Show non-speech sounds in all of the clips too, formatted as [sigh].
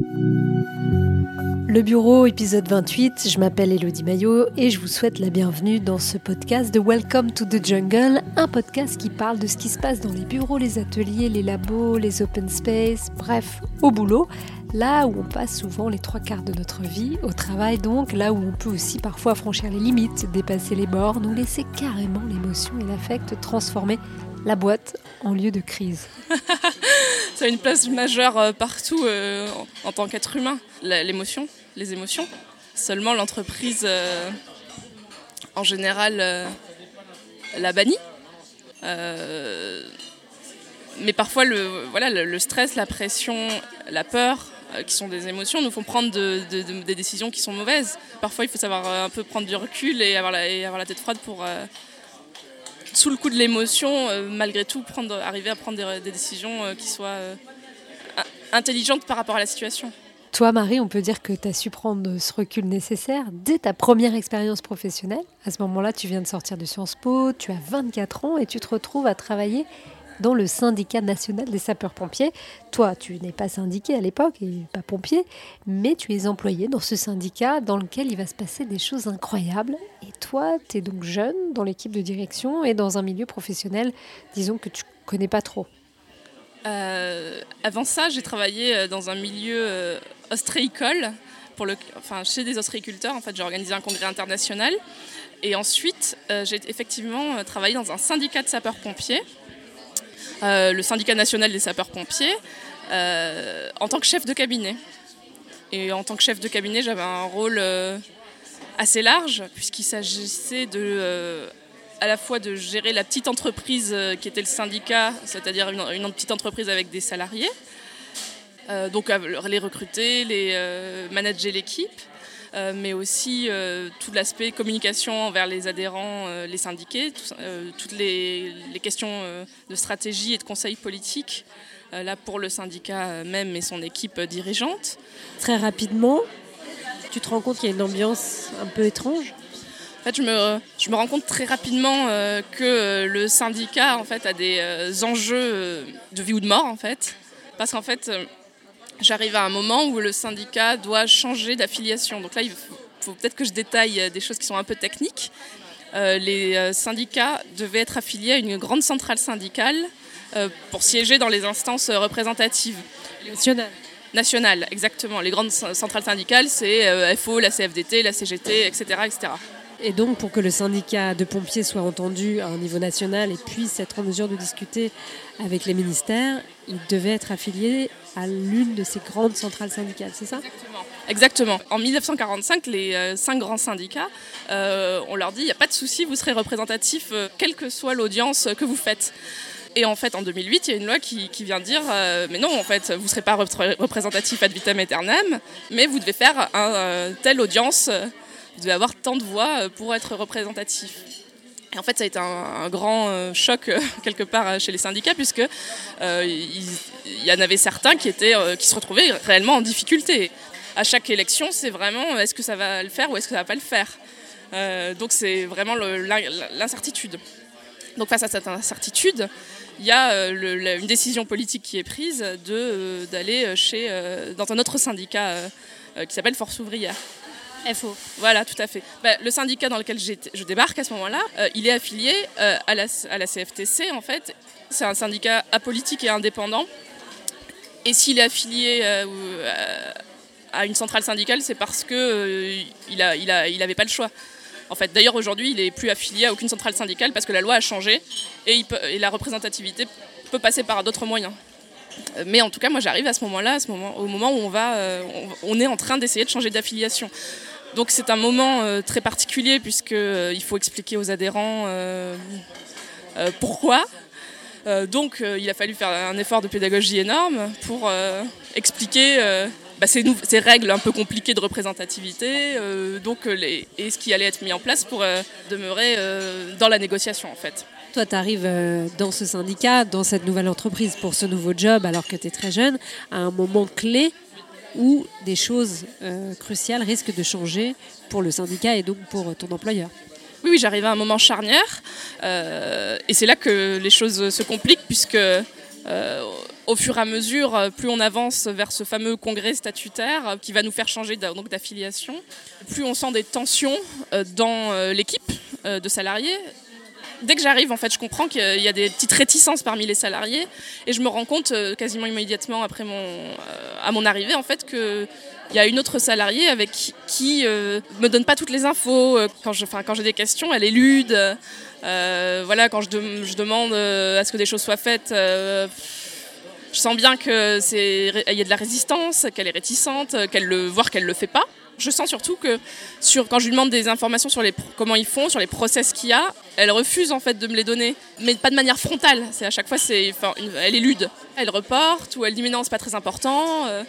Le bureau, épisode 28, je m'appelle Elodie Maillot et je vous souhaite la bienvenue dans ce podcast de Welcome to the Jungle, un podcast qui parle de ce qui se passe dans les bureaux, les ateliers, les labos, les open space, bref, au boulot, là où on passe souvent les trois quarts de notre vie, au travail donc, là où on peut aussi parfois franchir les limites, dépasser les bornes ou laisser carrément l'émotion et l'affect transformer la boîte en lieu de crise. [laughs] Ça a une place majeure euh, partout euh, en tant qu'être humain, l'émotion les émotions. Seulement l'entreprise, euh, en général, la bannit. Mais parfois, le, voilà, le, stress, la pression, la peur, qui sont des émotions, nous font prendre des décisions qui sont mauvaises. Parfois, il faut savoir un peu prendre du recul et avoir la tête froide pour, sous le coup de l'émotion, malgré tout, arriver à prendre des, des décisions qui soient intelligentes par rapport à la situation. Toi, Marie, on peut dire que tu as su prendre ce recul nécessaire dès ta première expérience professionnelle. À ce moment-là, tu viens de sortir de Sciences Po, tu as 24 ans et tu te retrouves à travailler dans le syndicat national des sapeurs-pompiers. Toi, tu n'es pas syndiqué à l'époque et pas pompier, mais tu es employé dans ce syndicat dans lequel il va se passer des choses incroyables. Et toi, tu es donc jeune dans l'équipe de direction et dans un milieu professionnel, disons que tu connais pas trop. Euh, avant ça, j'ai travaillé euh, dans un milieu euh, ostréicole, pour le, enfin, chez des ostréiculteurs. En fait, j'ai organisé un congrès international. Et ensuite, j'ai effectivement travaillé dans un syndicat de sapeurs-pompiers, le syndicat national des sapeurs-pompiers, en tant que chef de cabinet. Et en tant que chef de cabinet, j'avais un rôle assez large, puisqu'il s'agissait de à la fois de gérer la petite entreprise euh, qui était le syndicat, c'est-à-dire une, petite entreprise avec des salariés, euh, donc les recruter, les euh, manager l'équipe, mais aussi tout l'aspect communication envers les adhérents, les syndiqués, toutes les, questions de stratégie et de conseil politique, là pour le syndicat même et son équipe dirigeante. Très rapidement, tu te rends compte qu'il y a une ambiance un peu étrange? En fait, je me, je me rends compte très rapidement euh, que euh, le syndicat en fait, a des euh, enjeux de vie ou de mort, en fait. Parce qu'en fait, j'arrive à un moment où le syndicat doit changer d'affiliation. Donc là, il faut, peut-être que je détaille des choses qui sont un peu techniques. les syndicats devaient être affiliés à une grande centrale syndicale pour siéger dans les instances représentatives. Nationales Nationales, exactement. Les grandes centrales syndicales, c'est FO, la CFDT, la CGT, etc. etc. Et donc, pour que le syndicat de pompiers soit entendu à un niveau national et puisse être en mesure de discuter avec les ministères, il devait être affilié à l'une de ces grandes centrales syndicales, c'est ça? Exactement. En 1945, les euh, cinq grands syndicats, euh, on leur dit il n'y a pas de souci, vous serez représentatif, euh, quelle que soit l'audience que vous faites. Et en fait, en 2008, il y a une loi qui, vient dire mais non, en fait, vous ne serez pas représentatif ad vitam aeternam, mais vous devez faire un, telle audience vous devez avoir tant de voix pour être représentatif. Et en fait, ça a été un, grand euh, choc euh, [laughs] quelque part chez les syndicats, puisque il, y en avait certains qui, se retrouvaient réellement en difficulté. À chaque élection, c'est vraiment est-ce que ça va le faire ou est-ce que ça va pas le faire? donc c'est vraiment l'incertitude. Donc face à cette incertitude, il y a une décision politique qui est prise d'aller dans un autre syndicat qui s'appelle Force ouvrière. FO. Voilà, tout à fait. Bah, le syndicat dans lequel je débarque à ce moment-là, euh, il est affilié euh, à, la, CFTC, en fait. C'est un syndicat apolitique et indépendant. Et s'il est affilié euh, à une centrale syndicale, c'est parce qu'il n'avait avait pas le choix. En fait, d'ailleurs, aujourd'hui, il n'est plus affilié à aucune centrale syndicale parce que la loi a changé et, la représentativité peut passer par d'autres moyens. Mais en tout cas, moi, j'arrive à ce moment-là, moment, au moment où on est en train d'essayer de changer d'affiliation. Donc c'est un moment euh, très particulier puisqu'il euh, faut expliquer aux adhérents euh, pourquoi. donc il a fallu faire un effort de pédagogie énorme pour expliquer bah, ces, règles un peu compliquées de représentativité donc, et ce qui allait être mis en place pour demeurer dans la négociation en fait. Toi, tu arrives dans ce syndicat, dans cette nouvelle entreprise, pour ce nouveau job, alors que tu es très jeune, à un moment clé où des choses euh, cruciales risquent de changer pour le syndicat et donc pour ton employeur. Oui, j'arrive à un moment charnière euh, et c'est là que les choses se compliquent puisque euh, au fur et à mesure, euh, plus on avance vers ce fameux congrès statutaire euh, qui va nous faire changer d'affiliation, plus on sent des tensions euh, dans l'équipe de salariés. Dès que j'arrive, en fait, je comprends qu'il y a des petites réticences parmi les salariés et je me rends compte quasiment immédiatement après mon, mon arrivée, en fait, y a une autre salariée avec qui, ne me donne pas toutes les infos. Quand j'ai des questions, elle élude. voilà, quand je demande à ce que des choses soient faites, je sens bien qu'il y a de la résistance, qu'elle est réticente, qu'elle le, voire qu'elle le fait pas. Je sens surtout que quand je lui demande des informations sur comment ils font, sur les process qu'il y a, elle refuse en fait de me les donner, mais pas de manière frontale. C'est à chaque fois, elle élude, elle reporte ou elle dit mais non c'est pas très important. Euh,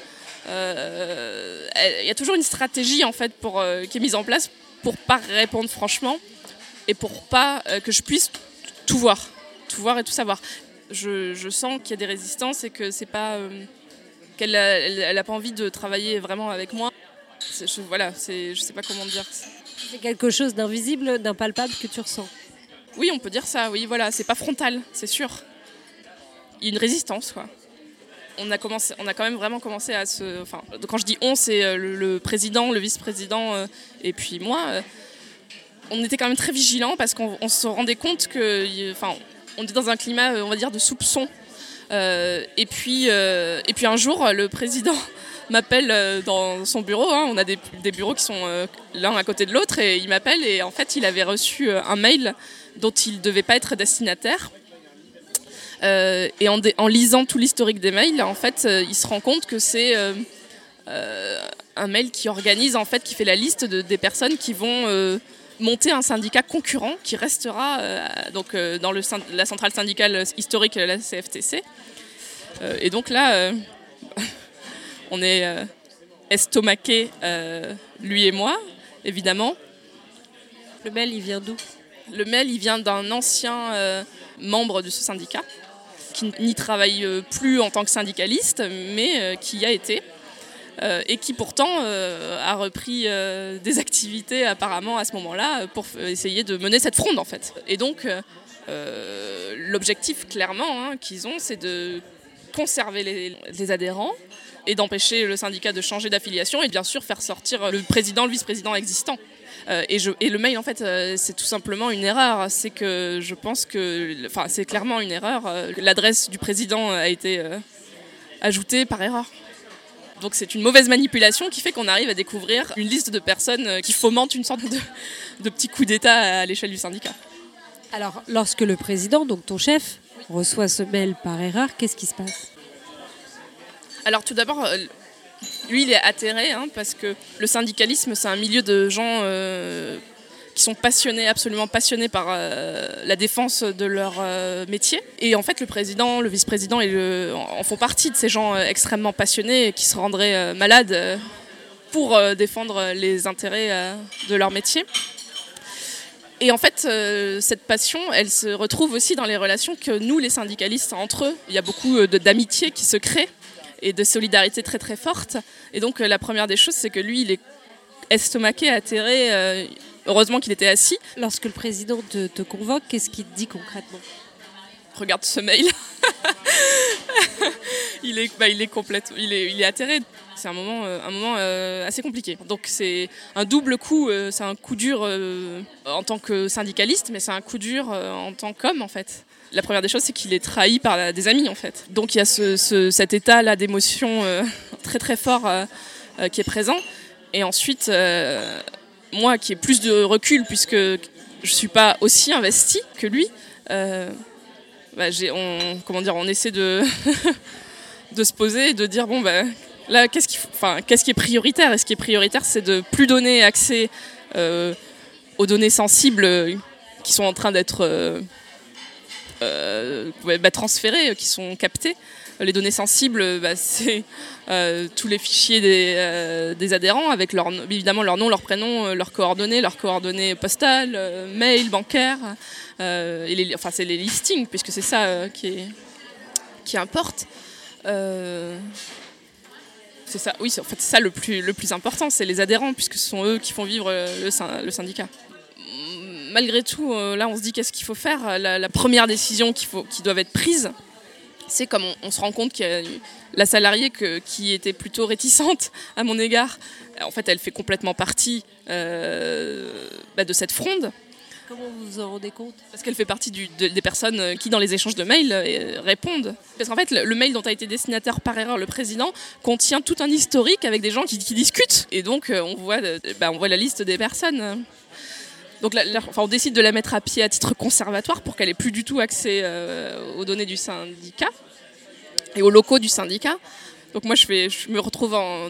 euh, il y a toujours une stratégie en fait euh, qui est mise en place pour pas répondre franchement et pour pas que je puisse tout voir, tout voir et tout savoir je, sens qu'il y a des résistances et que c'est pas euh, qu'elle n'a elle, pas envie de travailler vraiment avec moi. Je, voilà, je sais pas comment dire. C'est quelque chose d'invisible, d'impalpable que tu ressens. Oui, on peut dire ça. Oui, voilà, c'est pas frontal, c'est sûr. Il y a une résistance, quoi. On a, commencé, on a quand même vraiment commencé à se. Enfin, quand je dis on, c'est euh, le, président, le vice-président euh, et puis moi. on était quand même très vigilants parce qu'on se rendait compte que. Enfin, on est dans un climat, euh, on va de soupçon. Euh, et, puis, euh, et puis un jour, le président [laughs] m'appelle dans son bureau. Hein. On a des, bureaux qui sont l'un à côté de l'autre. Et il m'appelle et en fait, il avait reçu un mail dont il ne devait pas être destinataire. et en, lisant tout l'historique des mails, en fait, il se rend compte que c'est un mail qui organise, en fait, qui fait la liste des personnes qui vont monter un syndicat concurrent qui restera euh, donc, euh, dans le, la centrale syndicale historique, la CFTC. Euh, et donc là, [laughs] on est estomaqué, lui et moi, évidemment. Le mail, il vient d'où? Le mail, il vient d'un ancien membre de ce syndicat qui n'y travaille plus en tant que syndicaliste, mais qui y a été. Euh, et qui pourtant euh, a repris euh, des activités apparemment à ce moment-là pour essayer de mener cette fronde en fait. Et donc l'objectif clairement hein, qu'ils ont, c'est de conserver les, adhérents et d'empêcher le syndicat de changer d'affiliation et bien sûr faire sortir le président, le vice-président existant. et, le mail, en fait, c'est tout simplement une erreur. C'est que je pense que, enfin, c'est clairement une erreur. L'adresse du président a été ajoutée par erreur. Donc c'est une mauvaise manipulation qui fait qu'on arrive à découvrir une liste de personnes euh, qui fomentent une sorte de, de petit coup d'État à l'échelle du syndicat. Alors lorsque le président, donc ton chef, reçoit ce mail par erreur, qu'est-ce qui se passe? Alors tout d'abord, euh, lui il est atterré hein, parce que le syndicalisme c'est un milieu de gens... Euh, qui sont passionnés, absolument passionnés par euh, la défense de leur euh, métier. Et en fait, le président, le vice-président en font partie de ces gens euh, extrêmement passionnés qui se rendraient malades pour défendre les intérêts de leur métier. Et en fait, cette passion, elle se retrouve aussi dans les relations que nous, les syndicalistes, entre eux. Il y a beaucoup d'amitié qui se crée et de solidarité très très forte. Et donc, la première des choses, c'est que lui, il est estomaqué, atterré Heureusement qu'il était assis. Lorsque le président te, convoque, qu'est-ce qu'il te dit concrètement? Regarde ce mail. [laughs] il, est, bah, il est complètement, il est, il est atterré. C'est un moment, euh, un moment euh, assez compliqué. Donc c'est un double coup. Euh, c'est un coup dur en tant que syndicaliste, mais c'est un coup dur en tant qu'homme en fait. La première des choses, c'est qu'il est trahi par des amis en fait. Donc il y a ce, cet état là d'émotion très très fort qui est présent. Et ensuite, moi qui ai plus de recul puisque je suis pas aussi investie que lui, euh, bah, on, comment dire, on essaie de, [laughs] de se poser et de dire bon bah, là qu'est-ce qui, enfin, qu'est-ce qui est prioritaire? Et ce qui est prioritaire, c'est de plus donner accès euh, aux données sensibles qui sont en train d'être euh, bah, transférées, qui sont captées les données sensibles, bah, c'est euh, tous les fichiers euh, des, adhérents avec leur, évidemment leur nom, leur prénom, euh, leurs coordonnées, leurs coordonnées postales, mail, bancaires. et les, enfin, c'est les listings, puisque c'est ça qui, importe. c'est ça, oui, en fait, ça le plus, important, c'est les adhérents, puisque ce sont eux qui font vivre le, syndicat malgré tout, là, on se dit qu'est-ce qu'il faut faire? La, première décision qui doit être prise, c'est comme on, se rend compte qu'il y a la salariée qui était plutôt réticente à mon égard, en fait, elle fait complètement partie euh, bah, de cette fronde. Comment vous vous en rendez compte? Parce qu'elle fait partie des personnes qui, dans les échanges de mails, euh, répondent. Parce qu'en fait, le, mail dont a été destinataire par erreur le président contient tout un historique avec des gens qui, discutent. Et donc, euh, on voit, bah, on voit la liste des personnes. Donc enfin, on décide de la mettre à pied à titre conservatoire pour qu'elle ait plus du tout accès aux données du syndicat et aux locaux du syndicat. Donc moi, je, me retrouve dans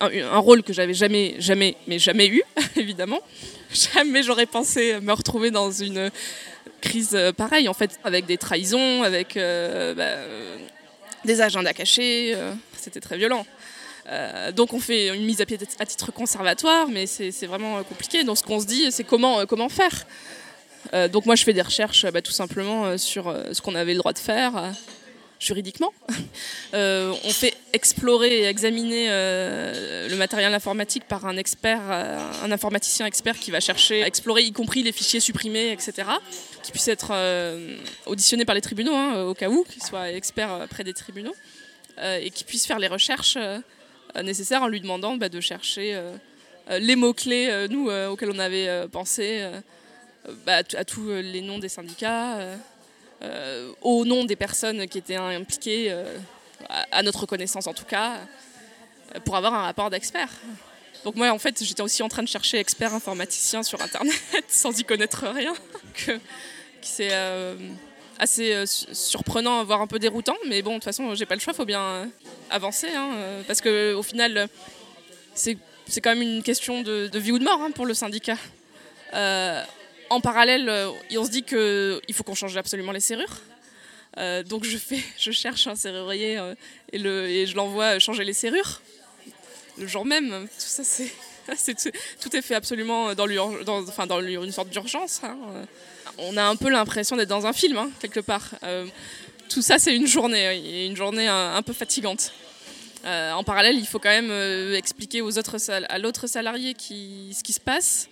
un, rôle que j'avais jamais, jamais, mais jamais eu, [laughs] évidemment. Jamais j'aurais pensé me retrouver dans une crise euh, pareille, en fait, avec des trahisons, avec euh, bah, euh, des agendas cachés. C'était très violent. Donc on fait une mise à pied à titre conservatoire, mais c'est vraiment compliqué. Donc ce qu'on se dit, c'est comment, comment faire. donc moi je fais des recherches bah, tout simplement sur ce qu'on avait le droit de faire juridiquement. [laughs] Euh, on fait explorer et examiner euh, le matériel informatique par un expert, euh, un informaticien expert qui va chercher à explorer y compris les fichiers supprimés, etc., qui puissent être auditionnés par les tribunaux, hein, au cas où, qu'il soit expert près des tribunaux, et qui puisse faire les recherches nécessaires en lui demandant bah, de chercher les mots-clés, nous, auxquels on avait pensé, bah, à tous les noms des syndicats euh, au nom des personnes qui étaient impliquées, euh, à notre connaissance en tout cas, euh, pour avoir un rapport d'expert. Donc moi en fait j'étais aussi en train de chercher expert informaticien sur internet [laughs] sans y connaître rien, que, c'est assez surprenant, voire un peu déroutant, mais bon de toute façon j'ai pas le choix, faut bien avancer, hein, parce que au final c'est quand même une question de, vie ou de mort hein, pour le syndicat en parallèle, euh, on se dit qu'il faut qu'on change absolument les serrures. Euh, donc je, fais, [laughs] je cherche un serrurier euh, et, le, et, je l'envoie changer les serrures. Le jour même, tout ça c'est... [laughs] tout, est fait absolument dans, une sorte d'urgence. Hein. On a un peu l'impression d'être dans un film, hein, quelque part. tout ça, c'est une journée, une journée un, peu fatigante. en parallèle, il faut quand même expliquer aux autres, à l'autre salarié ce qui se passe.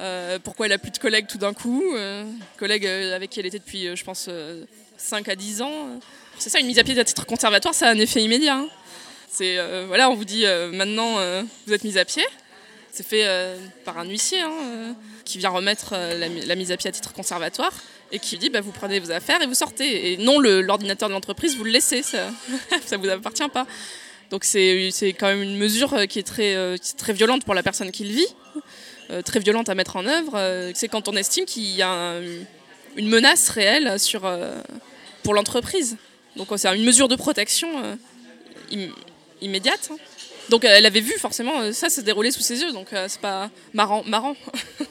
Euh, pourquoi elle a plus de collègues tout d'un coup, euh, collègues euh, avec qui elle était depuis, je pense, 5 à 10 ans. C'est ça, une mise à pied à titre conservatoire, ça a un effet immédiat. Hein. Voilà, on vous dit maintenant, vous êtes mise à pied. C'est fait par un huissier hein, qui vient remettre la, mise à pied à titre conservatoire et qui dit bah, vous prenez vos affaires et vous sortez. Et non, l'ordinateur de l'entreprise, vous le laissez, ça [laughs] ne vous appartient pas. Donc c'est, quand même une mesure qui est très, violente pour la personne qui le vit. Euh, très violente à mettre en œuvre, euh, c'est quand on estime qu'il y a une menace réelle euh, pour l'entreprise. Donc c'est une mesure de protection immédiate. Hein. Donc elle avait vu forcément ça se dérouler sous ses yeux, donc c'est pas marrant, marrant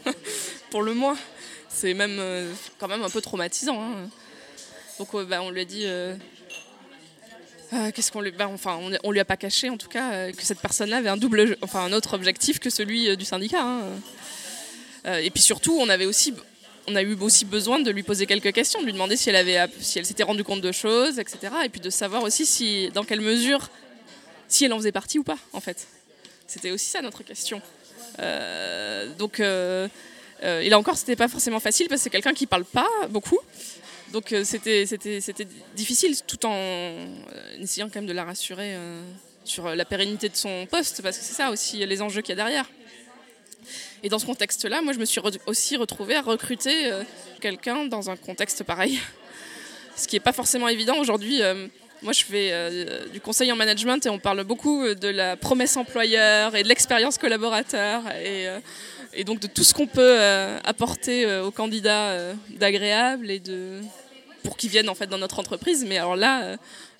[laughs] pour le moins. C'est même quand même un peu traumatisant. Hein. Donc bah, on lui a dit euh, qu'est-ce qu'on lui, bah, enfin, on, lui a pas caché en tout cas euh, que cette personne-là avait un double, enfin un autre objectif que celui euh, du syndicat. Hein. et puis surtout, on avait aussi, on a eu aussi besoin de lui poser quelques questions, de lui demander si elle avait, si elle s'était rendue compte de choses, etc. Et puis de savoir aussi si, dans quelle mesure, si elle en faisait partie ou pas, en fait. C'était aussi ça notre question. donc, et là encore, c'était pas forcément facile parce que c'est quelqu'un qui parle pas beaucoup. Donc euh, c'était difficile tout en euh, essayant quand même de la rassurer euh, sur la pérennité de son poste, parce que c'est ça aussi les enjeux qu'il y a derrière. Et dans ce contexte-là, moi je me suis aussi retrouvée à recruter quelqu'un dans un contexte pareil. [laughs] Ce qui n'est pas forcément évident aujourd'hui. Moi je fais du conseil en management et on parle beaucoup de la promesse employeur et de l'expérience collaborateur. Et, et donc de tout ce qu'on peut apporter aux candidats d'agréable et de, pour qu'ils viennent en fait dans notre entreprise. Mais alors là, euh,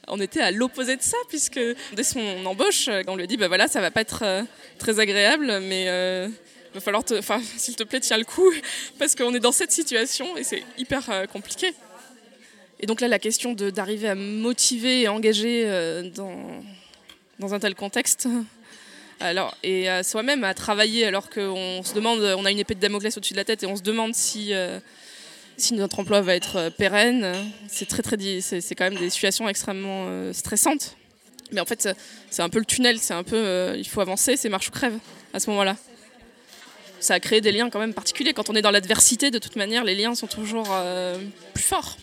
on était à l'opposé de ça, puisque dès son embauche, euh, on lui a dit, bah voilà, ça va pas être euh, très agréable, mais il va falloir, [laughs] s'il te plaît, tiens le coup, [laughs] parce qu'on est dans cette situation et c'est hyper compliqué. Et donc là, la question d'arriver à motiver et engager dans, dans un tel contexte, alors, et soi-même à travailler alors qu'on se demande, on a une épée de Damoclès au-dessus de la tête et on se demande si si notre emploi va être euh, pérenne. C'est très très c'est quand même des situations extrêmement euh, stressantes. Mais en fait, c'est un peu le tunnel, c'est un peu euh, il faut avancer, c'est marche ou crève à ce moment-là. Ça a créé des liens quand même particuliers. Quand on est dans l'adversité, de toute manière, les liens sont toujours plus forts.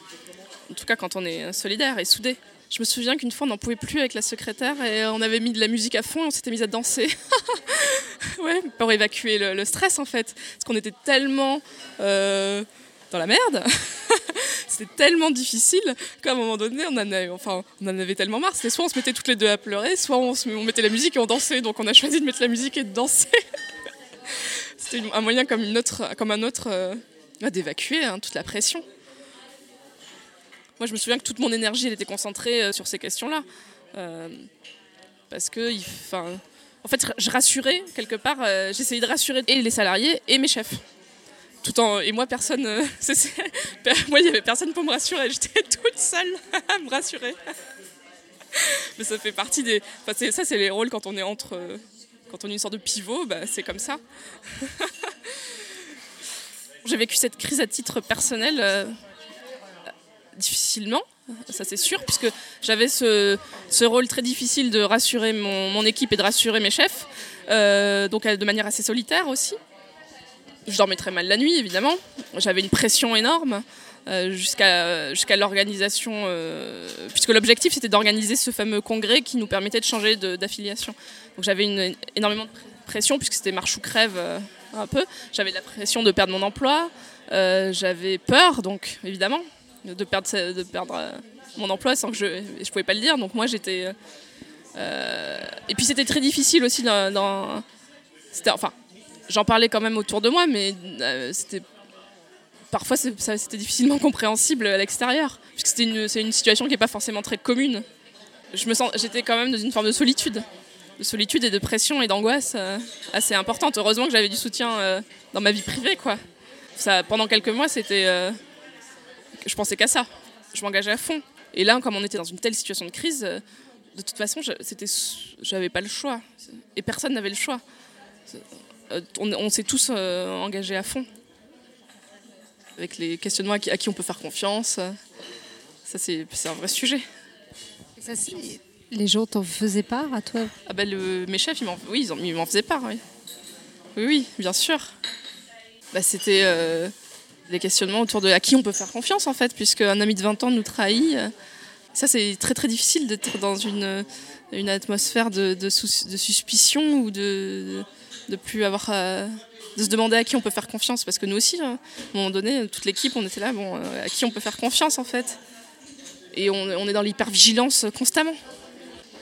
En tout cas, quand on est solidaire et soudé. Je me souviens qu'une fois, on n'en pouvait plus avec la secrétaire et on avait mis de la musique à fond et on s'était mis à danser. [laughs] ouais, pour évacuer le, stress en fait. Parce qu'on était tellement euh, dans la merde. [laughs] C'était tellement difficile qu'à un moment donné, on en, avait, enfin, on en avait tellement marre. C'était soit on se mettait toutes les deux à pleurer, soit on, se, on mettait la musique et on dansait. Donc on a choisi de mettre la musique et de danser. [laughs] C'était un moyen comme, un autre euh, d'évacuer hein, toute la pression. Moi, je me souviens que toute mon énergie était concentrée euh, sur ces questions-là. Euh, parce que, en fait, je rassurais quelque part, euh, j'essayais de rassurer et les salariés et mes chefs. Tout en, et moi, personne, [laughs] moi, il n'y avait personne pour me rassurer. J'étais [laughs] toute seule à me rassurer. Mais ça fait partie des. Enfin, ça, c'est les rôles quand on est entre. Quand on est une sorte de pivot, bah, c'est comme ça. [laughs] J'ai vécu cette crise à titre personnel difficilement, ça c'est sûr, puisque j'avais ce, rôle très difficile de rassurer mon, équipe et de rassurer mes chefs, euh, donc de manière assez solitaire aussi. Je dormais très mal la nuit, évidemment. J'avais une pression énorme euh, jusqu'à l'organisation, euh, puisque l'objectif c'était d'organiser ce fameux congrès qui nous permettait de changer d'affiliation. Donc j'avais une, énormément de pression, puisque c'était marche ou crève un peu. J'avais la pression de perdre mon emploi, j'avais peur, donc évidemment, de perdre, de perdre euh, mon emploi sans que je ne pouvais pas le dire. Donc moi j'étais... Euh, et puis c'était très difficile aussi dans... c'était, enfin, j'en parlais quand même autour de moi, mais euh, c'était parfois c'était difficilement [laughs] compréhensible à l'extérieur, puisque c'était une, c'est une situation qui n'est pas forcément très commune. Je me sens, j'étais quand même dans une forme de solitude, de solitude et de pression et d'angoisse assez importante. Heureusement que j'avais du soutien dans ma vie privée, quoi. Ça, pendant quelques mois, c'était je pensais qu'à ça. Je m'engageais à fond. Et là, comme on était dans une telle situation de crise, euh, de toute façon, c'était, j'avais pas le choix. Et personne n'avait le choix. Euh, on, s'est tous euh, engagés à fond. Avec les questionnements à qui, on peut faire confiance. Ça, c'est, un vrai sujet. ça, les gens t'en faisaient part à toi? Ah ben, le, Mes chefs, ils m'en, oui, ils m'en faisaient part, oui. Oui, oui, bien sûr. Bah, c'était des questionnements autour de à qui on peut faire confiance en fait, puisque un ami de 20 ans nous trahit. Ça, c'est très très difficile d'être dans une, une atmosphère de, de, suspicion ou de, de plus avoir. Euh, de se demander à qui on peut faire confiance, parce que nous aussi, hein, à un moment donné, toute l'équipe, on était là, bon, euh, à qui on peut faire confiance en fait. Et on, est dans l'hypervigilance constamment.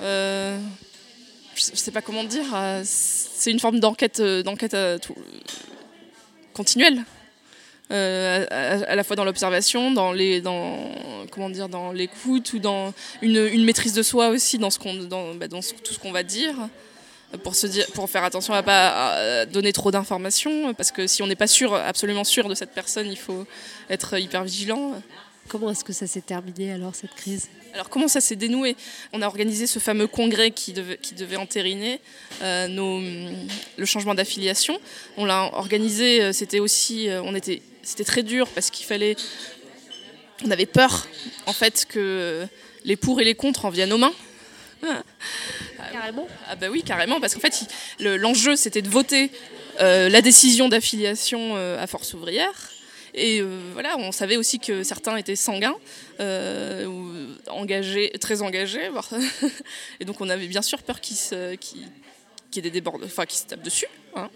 Euh, je sais pas comment dire, euh, c'est une forme d'enquête, d'enquête continuelle. Euh, à, la fois dans l'observation, dans les, dans comment dire, dans l'écoute ou dans une, une, maîtrise de soi aussi dans ce qu'on, dans, bah, dans tout ce qu'on va dire, pour se dire, pour faire attention à pas donner trop d'informations, parce que si on n'est pas sûr, absolument sûr de cette personne, il faut être hyper vigilant. Comment est-ce que ça s'est terminé alors cette crise? Alors comment ça s'est dénoué? On a organisé ce fameux congrès qui devait, qui devait entériner euh, nos, le changement d'affiliation. On l'a organisé, euh, c'était aussi, on était c'était très dur parce qu'il fallait. On avait peur, en fait, que les pour et les contre en viennent aux mains. Carrément Ah, bah oui, carrément, parce qu'en fait, l'enjeu, c'était de voter euh, la décision d'affiliation euh, à Force ouvrière. Et euh, voilà, on savait aussi que certains étaient sanguins, ou engagés, très engagés. [laughs] et donc on avait bien sûr peur qu'il qu y ait des débordes, enfin qu'ils se tapent dessus. Hein.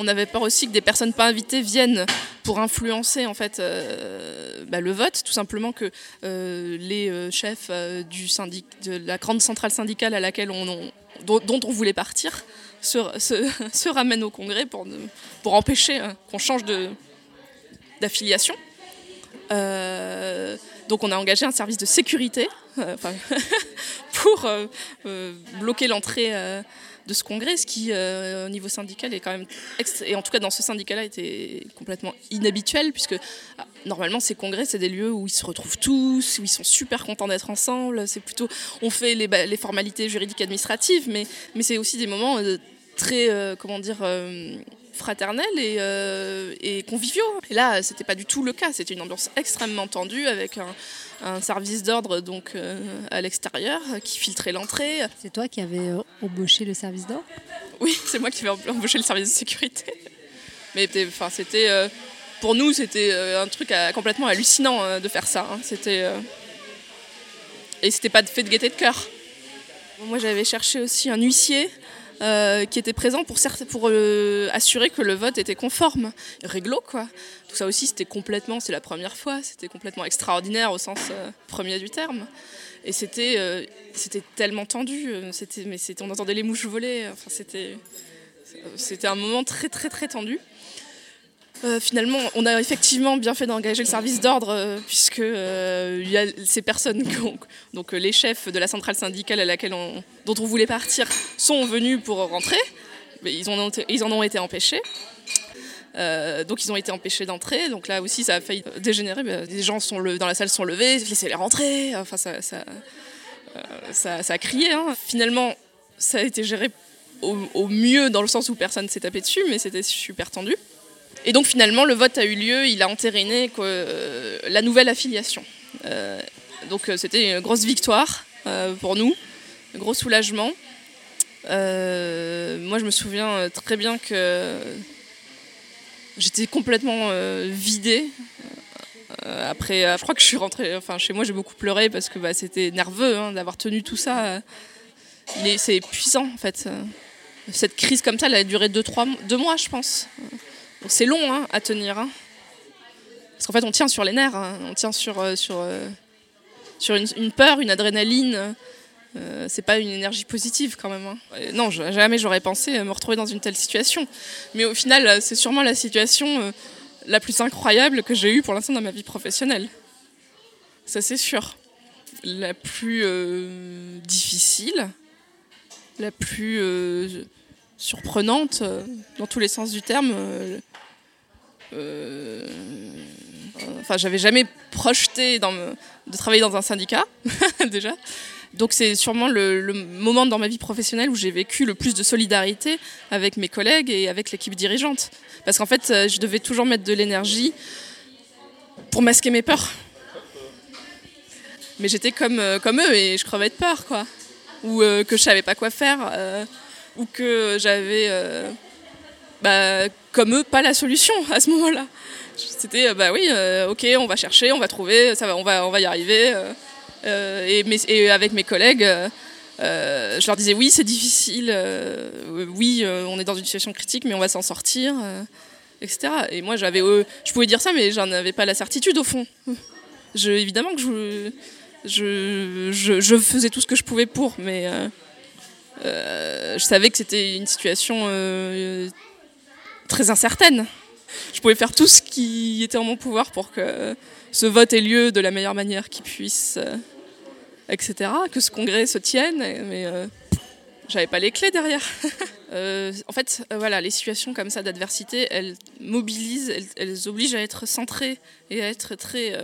On avait peur aussi que des personnes pas invitées viennent pour influencer en fait euh, bah, le vote, tout simplement que euh, les euh, chefs de la grande centrale syndicale à laquelle on, dont, on voulait partir se, [laughs] ramènent au Congrès pour, pour empêcher qu'on change d'affiliation. donc on a engagé un service de sécurité [laughs] pour bloquer l'entrée de ce congrès, ce qui, euh, au niveau syndical, est quand même, et en tout cas dans ce syndicat-là, était complètement inhabituel, puisque ah, normalement ces congrès, c'est des lieux où ils se retrouvent tous, où ils sont super contents d'être ensemble. C'est plutôt, on fait les, formalités juridiques administratives, mais, mais c'est aussi des moments euh, très, euh, comment dire, fraternels et, et, conviviaux. Et là, c'était pas du tout le cas. C'était une ambiance extrêmement tendue avec un un service d'ordre donc euh, à l'extérieur qui filtrait l'entrée. C'est toi qui avais euh, embauché le service d'ordre? Oui, [laughs] c'est moi qui avais embauché le service de sécurité. Mais enfin, c'était euh, pour nous, c'était un truc complètement hallucinant de faire ça. Hein. C'était et c'était pas fait de gaieté de cœur. Moi, j'avais cherché aussi un huissier euh, qui était présent pour, euh, assurer que le vote était conforme. Réglo, quoi. Tout ça aussi, c'était complètement, c'est la première fois, c'était complètement extraordinaire au sens euh, premier du terme. Et c'était c'était tellement tendu, mais on entendait les mouches voler, enfin, c'était, c'était un moment très, très, très tendu. Euh, finalement, on a effectivement bien fait d'engager le service d'ordre, euh, puisque euh, y a ces personnes, [laughs] donc les chefs de la centrale syndicale à laquelle on, dont on voulait partir, sont venus pour rentrer, mais ils, en ont été empêchés. donc ils ont été empêchés d'entrer. Donc là aussi, ça a failli dégénérer. Des gens sont dans la salle sont levés, laissez-les rentrer. Enfin, ça, a crié. Hein. Finalement, ça a été géré au, au mieux dans le sens où personne s'est tapé dessus, mais c'était super tendu. Et donc finalement, le vote a eu lieu, il a entériné euh, la nouvelle affiliation. Euh, donc euh, c'était une grosse victoire pour nous, un gros soulagement. moi, je me souviens très bien que j'étais complètement vidée. après, je crois que je suis rentrée, enfin chez moi, j'ai beaucoup pleuré parce que bah, c'était nerveux hein, d'avoir tenu tout ça. C'est épuisant en fait. Cette crise comme ça, elle a duré 2 trois, deux mois, je pense c'est long hein, à tenir. Hein. Parce qu'en fait, on tient sur les nerfs, hein. on tient sur, euh, sur, euh, sur une, peur, une adrénaline. Euh, c'est pas une énergie positive quand même. non, jamais j'aurais pensé me retrouver dans une telle situation. Mais au final, c'est sûrement la situation la plus incroyable que j'ai eue pour l'instant dans ma vie professionnelle. Ça, c'est sûr. La plus difficile, la plus surprenante, dans tous les sens du terme. Euh, enfin, j'avais jamais projeté de travailler dans un syndicat, [laughs] déjà. Donc c'est sûrement le, moment dans ma vie professionnelle où j'ai vécu le plus de solidarité avec mes collègues et avec l'équipe dirigeante. Parce qu'en fait, euh, je devais toujours mettre de l'énergie pour masquer mes peurs. Mais j'étais comme, euh, comme eux et je crevais de peur, quoi. Ou que je savais pas quoi faire, ou que j'avais bah, comme eux, pas la solution à ce moment-là. C'était, euh, bah oui, euh, ok, on va chercher, on va trouver, ça va, on, va, on va y arriver. Euh, et, et, avec mes collègues, je leur disais, oui, c'est difficile, oui, on est dans une situation critique, mais on va s'en sortir, etc. Et moi, j'avais, je pouvais dire ça, mais j'en avais pas la certitude au fond. Je, évidemment que je, je, je, je, faisais tout ce que je pouvais pour, mais je savais que c'était une situation très incertaine. Je pouvais faire tout ce qui était en mon pouvoir pour que ce vote ait lieu de la meilleure manière qu'il puisse, euh, etc. Que ce congrès se tienne, mais euh, j'avais pas les clés derrière. [laughs] Euh, en fait, voilà, les situations comme ça d'adversité, elles mobilisent, elles, obligent à être centrées et à être très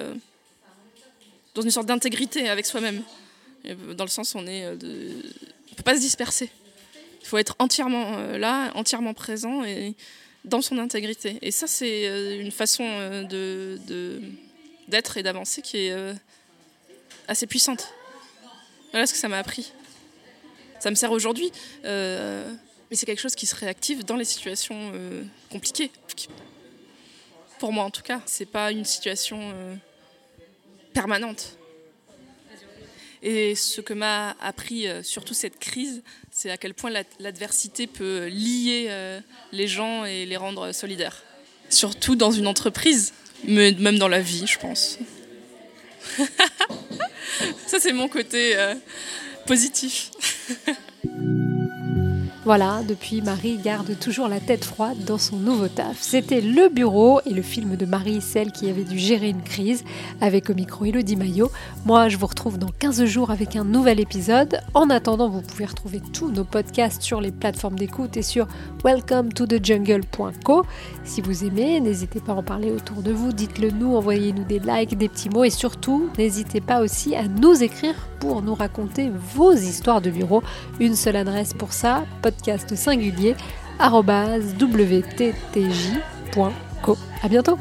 dans une sorte d'intégrité avec soi-même. Dans le sens on est, peut pas se disperser. Il faut être entièrement là, entièrement présent et dans son intégrité. Et ça, c'est euh, une façon euh, d'être et d'avancer qui est euh, assez puissante. Voilà ce que ça m'a appris. Ça me sert aujourd'hui, mais c'est quelque chose qui se réactive dans les situations compliquées. Pour moi, en tout cas, c'est pas une situation permanente. Et ce que m'a appris euh, surtout cette crise, c'est à quel point l'adversité peut lier euh, les gens et les rendre solidaires. Surtout dans une entreprise, mais même dans la vie, je pense. [laughs] Ça, c'est mon côté euh, positif. [laughs] Voilà, depuis, Marie garde toujours la tête froide dans son nouveau taf. C'était Le Bureau et le film de Marie, celle qui avait dû gérer une crise, avec au micro Elodie Maillot. Moi, je vous retrouve dans 15 jours avec un nouvel épisode. En attendant, vous pouvez retrouver tous nos podcasts sur les plateformes d'écoute et sur welcome to the jungle.co. Si vous aimez, n'hésitez pas à en parler autour de vous, dites-le nous, envoyez-nous des likes, des petits mots et surtout, n'hésitez pas aussi à nous écrire pour nous raconter vos histoires de bureau. Une seule adresse pour ça, podcast singulier wttj.co. À bientôt.